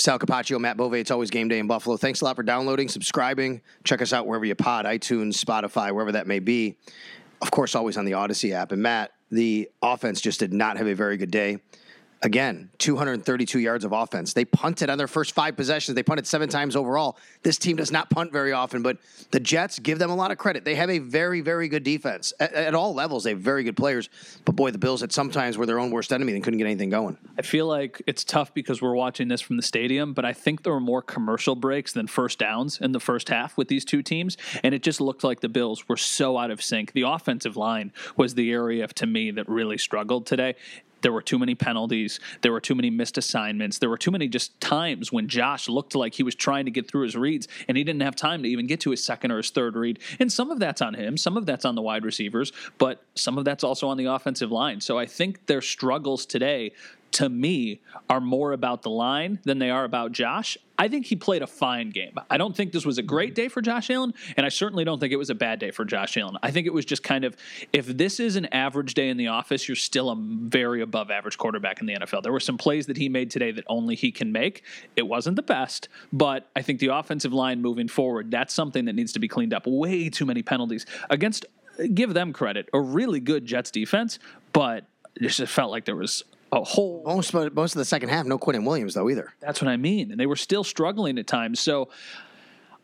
Sal Capaccio, Matt Bove. It's always game day in Buffalo. Thanks a lot for downloading, subscribing. Check us out wherever you pod, iTunes, Spotify, wherever that may be. Of course, always on the Audacy app. And Matt, the offense just did not have a very good day. Again, 232 yards of offense. They punted on their first five possessions. They punted seven times overall. This team does not punt very often, but the Jets give them a lot of credit. They have a very, very good defense at, at all levels. They have very good players. But boy, the Bills at sometimes were their own worst enemy and couldn't get anything going. I feel like it's tough because we're watching this from the stadium, but I think there were more commercial breaks than first downs in the first half with these two teams. And it just looked like the Bills were so out of sync. The offensive line was the area to me that really struggled today. There were too many penalties. There were too many missed assignments. There were too many just times when Josh looked like he was trying to get through his reads and he didn't have time to even get to his second or his third read. And some of that's on him, some of that's on the wide receivers, but some of that's also on the offensive line. So I think their struggles today to me are more about the line than they are about Josh. I think he played a fine game. I don't think this was a great day for Josh Allen, and I certainly don't think it was a bad day for Josh Allen. I think it was just kind of if this is an average day in the office, you're still a very above average quarterback in the NFL. There were some plays that he made today that only he can make. It wasn't the best, but I think the offensive line moving forward, that's something that needs to be cleaned up. Way too many penalties against give them credit, a really good Jets defense, but it just felt like there was a whole most most of the second half. No Quinnen Williams though either. That's what I mean, and they were still struggling at times. So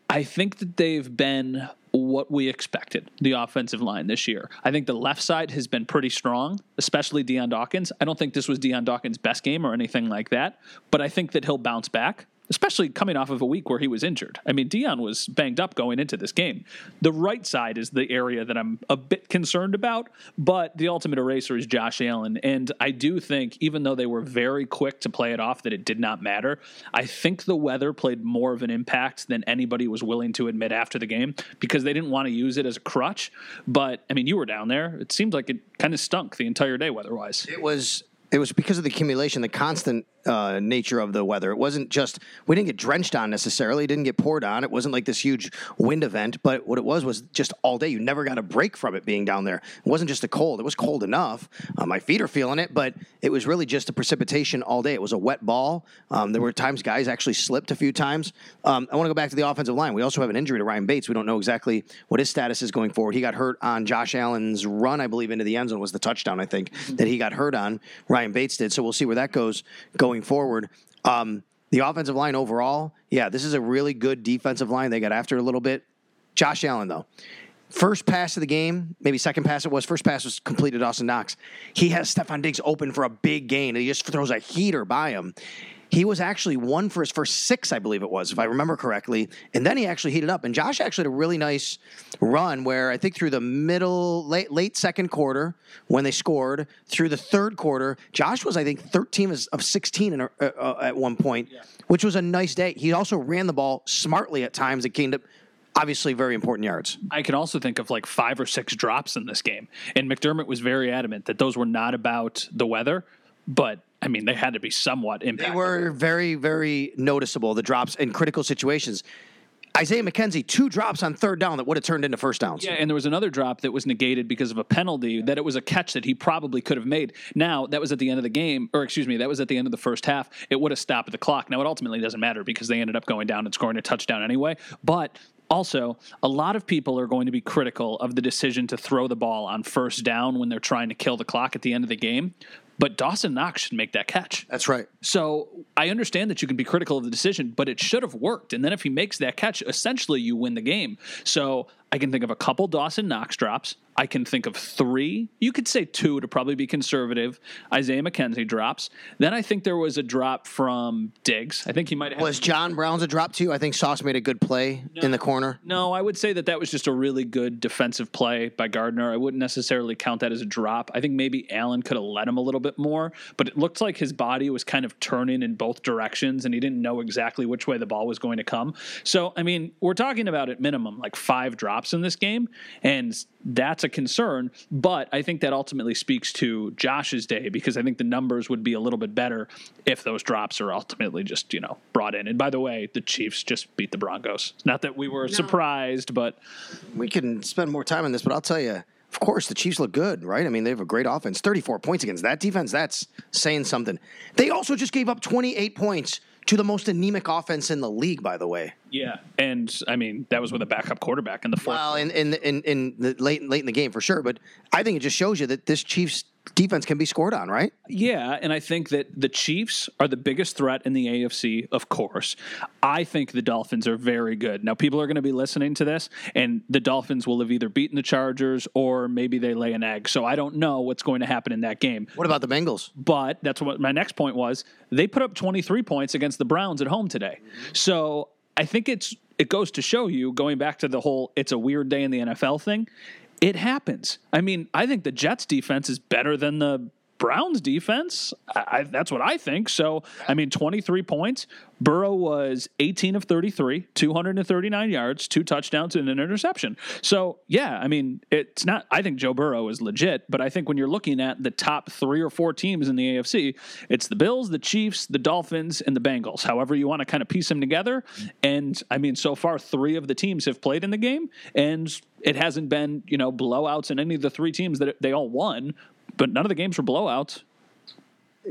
I think that they've been what we expected the offensive line this year. I think the left side has been pretty strong, especially Dion Dawkins. I don't think this was Dion Dawkins' best game or anything like that, but I think that he'll bounce back especially coming off of a week where he was injured. I mean, Dion was banged up going into this game. The right side is the area that I'm a bit concerned about, but the ultimate eraser is Josh Allen. And I do think, even though they were very quick to play it off that it did not matter, I think the weather played more of an impact than anybody was willing to admit after the game because they didn't want to use it as a crutch. But I mean, you were down there. It seemed like it kind of stunk the entire day weather wise. It was it was because of the accumulation, the constant uh, nature of the weather. It wasn't just we didn't get drenched on necessarily. It didn't get poured on. It wasn't like this huge wind event. But what it was was just all day. You never got a break from it being down there. It wasn't just a cold. It was cold enough. Uh, my feet are feeling it, but it was really just a precipitation all day. It was a wet ball. Um, there were times guys actually slipped a few times. Um, I want to go back to the offensive line. We also have an injury to Ryan Bates. We don't know exactly what his status is going forward. He got hurt on Josh Allen's run, I believe, into the end zone was the touchdown. I think that he got hurt on. Ryan Bates did. So we'll see where that goes going forward. Um, the offensive line overall, yeah, this is a really good defensive line. They got after a little bit. Josh Allen, though, first pass of the game, maybe second pass it was. First pass was completed Dawson Knox. He has Stefon Diggs open for a big gain, he just throws a heater by him. He was actually one for his first six, I believe it was, if I remember correctly. And then he actually heated up. And Josh actually had a really nice run where I think through the middle, late, late second quarter, when they scored, through the third quarter, Josh was, I think, 13 of 16 in uh, uh, at one point, yeah. which was a nice day. He also ran the ball smartly at times. It came to obviously very important yards. I can also think of like five or six drops in this game. And McDermott was very adamant that those were not about the weather, but I mean, they had to be somewhat impactful. They were very, very noticeable, the drops in critical situations. Isaiah McKenzie, two drops on third down that would have turned into first downs. Yeah, and there was another drop that was negated because of a penalty that it was a catch that he probably could have made. Now, that was at the end of the game, or excuse me, that was at the end of the first half. It would have stopped the clock. Now, it ultimately doesn't matter because they ended up going down and scoring a touchdown anyway. But also, a lot of people are going to be critical of the decision to throw the ball on first down when they're trying to kill the clock at the end of the game. But Dawson Knox should make that catch. That's right. So I understand that you can be critical of the decision, but it should have worked. And then if he makes that catch, essentially you win the game. So I can think of a couple Dawson Knox drops. I can think of three. You could say two to probably be conservative. Isaiah McKenzie drops. Then I think there was a drop from Diggs. I think he might have. Was John Brown's a drop too? I think Sauce made a good play no, in the corner. No, I would say that that was just a really good defensive play by Gardner. I wouldn't necessarily count that as a drop. I think maybe Allen could have let him a little bit more, but it looked like his body was kind of turning in both directions and he didn't know exactly which way the ball was going to come. So, I mean, we're talking about at minimum like five drops in this game, and that's a concern. But I think that ultimately speaks to Josh's day because I think the numbers would be a little bit better if those drops are ultimately just, you know, brought in. And by the way, the Chiefs just beat the Broncos. Not that we were no. surprised, but. We can spend more time on this, but I'll tell you. Of course, the Chiefs look good, right? I mean, they have a great offense. 34 points against that defense, that's saying something. They also just gave up 28 points to the most anemic offense in the league, by the way. Yeah, and I mean that was with a backup quarterback in the fourth. Well, in in in, in the late late in the game for sure, but I think it just shows you that this Chiefs defense can be scored on, right? Yeah, and I think that the Chiefs are the biggest threat in the AFC, of course. I think the Dolphins are very good. Now, people are going to be listening to this, and the Dolphins will have either beaten the Chargers or maybe they lay an egg. So I don't know what's going to happen in that game. What about the Bengals? But that's what my next point was. They put up 23 points against the Browns at home today. So I think it's it goes to show you going back to the whole it's a weird day in the NFL thing it happens. I mean, I think the Jets defense is better than the Browns defense. I, that's what I think. So, I mean, 23 points. Burrow was 18 of 33, 239 yards, two touchdowns, and an interception. So, yeah, I mean, it's not, I think Joe Burrow is legit, but I think when you're looking at the top three or four teams in the AFC, it's the Bills, the Chiefs, the Dolphins, and the Bengals. However, you want to kind of piece them together. And I mean, so far, three of the teams have played in the game, and it hasn't been, you know, blowouts in any of the three teams that they all won, but none of the games were blowouts.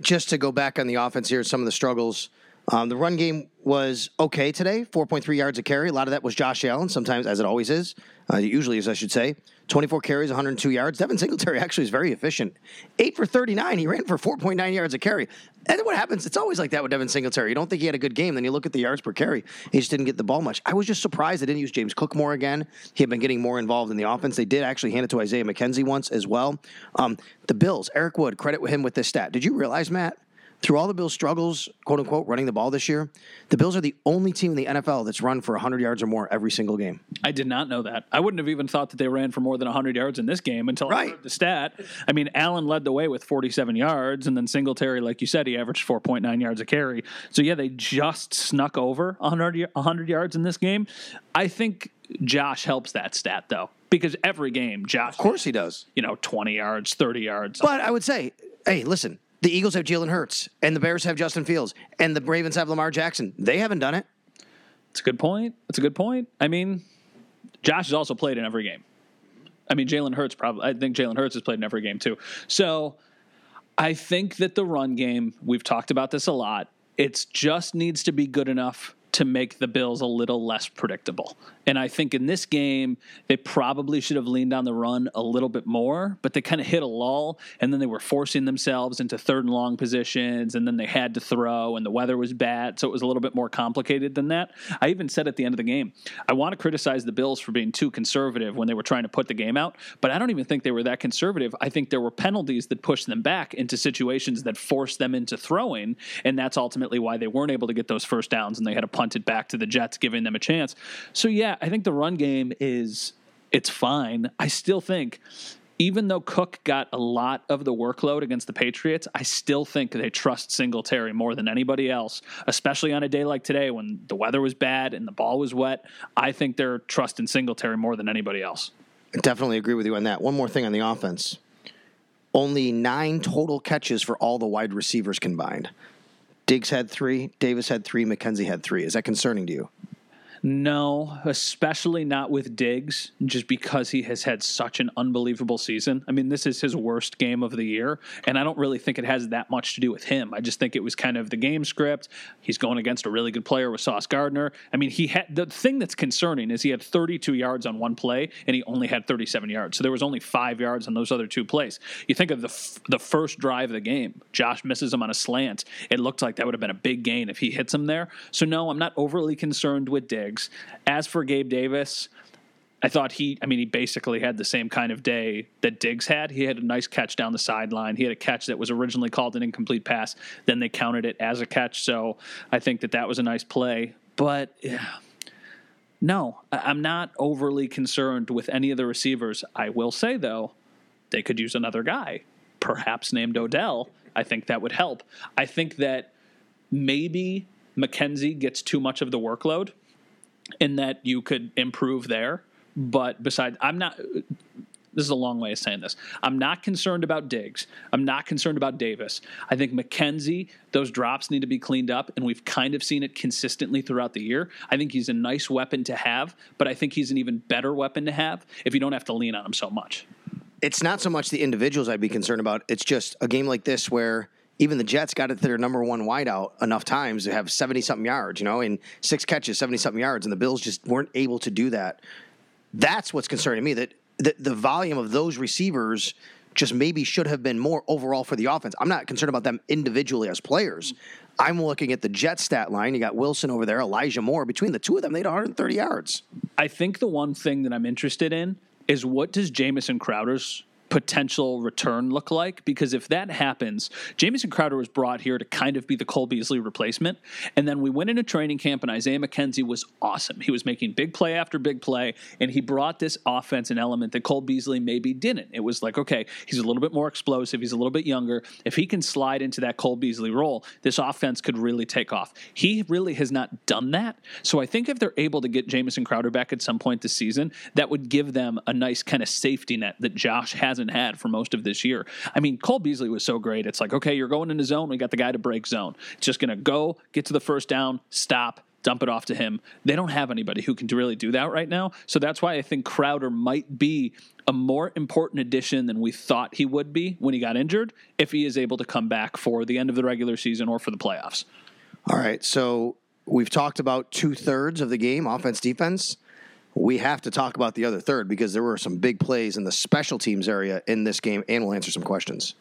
Just to go back on the offense here, some of the struggles. Um, the run game was okay today, 4.3 yards a carry. A lot of that was Josh Allen, sometimes, as it always is. Uh, usually as I should say. 24 carries, 102 yards. Devin Singletary actually is very efficient. 8 for 39. He ran for 4.9 yards a carry. And what happens, it's always like that with Devin Singletary. You don't think he had a good game, then you look at the yards per carry. He just didn't get the ball much. I was just surprised they didn't use James Cook more again. He had been getting more involved in the offense. They did actually hand it to Isaiah McKenzie once as well. Um, the Bills, Eric Wood, credit him with this stat. Did you realize, Matt, through all the Bills' struggles, quote unquote, running the ball this year, the Bills are the only team in the NFL that's run for 100 yards or more every single game. I did not know that. I wouldn't have even thought that they ran for more than 100 yards in this game until right. I heard the stat. I mean, Allen led the way with 47 yards, and then Singletary, like you said, he averaged 4.9 yards a carry. So, yeah, they just snuck over 100, 100 yards in this game. I think Josh helps that stat, though because every game, Josh, of course, he does. You know, twenty yards, thirty yards. But I would say, hey, listen, the Eagles have Jalen Hurts, and the Bears have Justin Fields, and the Ravens have Lamar Jackson. They haven't done it. It's a good point. It's a good point. I mean, Josh has also played in every game. I mean, Jalen Hurts probably. I think Jalen Hurts has played in every game too. So, I think that the run game. We've talked about this a lot. It just needs to be good enough to make the Bills a little less predictable. And I think in this game, they probably should have leaned on the run a little bit more, but they kind of hit a lull, and then they were forcing themselves into third and long positions, and then they had to throw, and the weather was bad, so it was a little bit more complicated than that. I even said at the end of the game, I want to criticize the Bills for being too conservative when they were trying to put the game out, but I don't even think they were that conservative. I think there were penalties that pushed them back into situations that forced them into throwing, and that's ultimately why they weren't able to get those first downs, and they had to punt it back to the Jets, giving them a chance. So, yeah, I think the run game is it's fine. I still think even though Cook got a lot of the workload against the Patriots, I still think they trust Singletary more than anybody else, especially on a day like today when the weather was bad and the ball was wet. I think they're trusting Singletary more than anybody else. I definitely agree with you on that. One more thing on the offense. Only nine total catches for all the wide receivers combined. Diggs had three, Davis had three, McKenzie had three. Is that concerning to you? No, especially not with Diggs, just because he has had such an unbelievable season. I mean, this is his worst game of the year, and I don't really think it has that much to do with him. I just think it was kind of the game script. He's going against a really good player with Sauce Gardner. I mean, he had the thing that's concerning is he had 32 yards on one play, and he only had 37 yards. So there was only five yards on those other two plays. You think of the f- the first drive of the game, Josh misses him on a slant. It looked like that would have been a big gain if he hits him there. So no, I'm not overly concerned with Diggs. As for Gabe Davis, I thought he, I mean, he basically had the same kind of day that Diggs had. He had a nice catch down the sideline. He had a catch that was originally called an incomplete pass. Then they counted it as a catch. So I think that that was a nice play. But yeah, no, I'm not overly concerned with any of the receivers. I will say, though, they could use another guy, perhaps named Odell. I think that would help. I think that maybe McKenzie gets too much of the workload in that you could improve there. But besides, I'm not. This is a long way of saying this. I'm not concerned about Diggs. I'm not concerned about Davis. I think McKenzie, those drops need to be cleaned up, and we've kind of seen it consistently throughout the year. I think he's a nice weapon to have, but I think he's an even better weapon to have if you don't have to lean on him so much. It's not so much the individuals I'd be concerned about. It's just a game like this where even the Jets got it to their number one wideout enough times to have 70 something yards, you know, in six catches, 70 something yards, and the Bills just weren't able to do that. That's what's concerning me that the, the volume of those receivers just maybe should have been more overall for the offense. I'm not concerned about them individually as players. I'm looking at the Jet stat line. You got Wilson over there, Elijah Moore. Between the two of them, they had 130 yards. I think the one thing that I'm interested in is what does Jamison Crowder's potential return look like? Because if that happens, Jamison Crowder was brought here to kind of be the Cole Beasley replacement. And then we went into training camp, and Isaiah McKenzie was awesome. He was making big play after big play, and he brought this offense and element that Cole Beasley maybe didn't. It was like, okay, he's a little bit more explosive, he's a little bit younger. If he can slide into that Cole Beasley role, this offense could really take off. He really has not done that. So I think if they're able to get Jamison Crowder back at some point this season, that would give them a nice kind of safety net that Josh hasn't had for most of this year. I mean, Cole Beasley was so great. It's like, okay, you're going into zone. We got the guy to break zone. It's just going to go, get to the first down, stop, dump it off to him. They don't have anybody who can really do that right now. So that's why I think Crowder might be a more important addition than we thought he would be when he got injured if he is able to come back for the end of the regular season or for the playoffs. All right. So we've talked about two thirds of the game, offense, defense. We have to talk about the other third because there were some big plays in the special teams area in this game, and we'll answer some questions.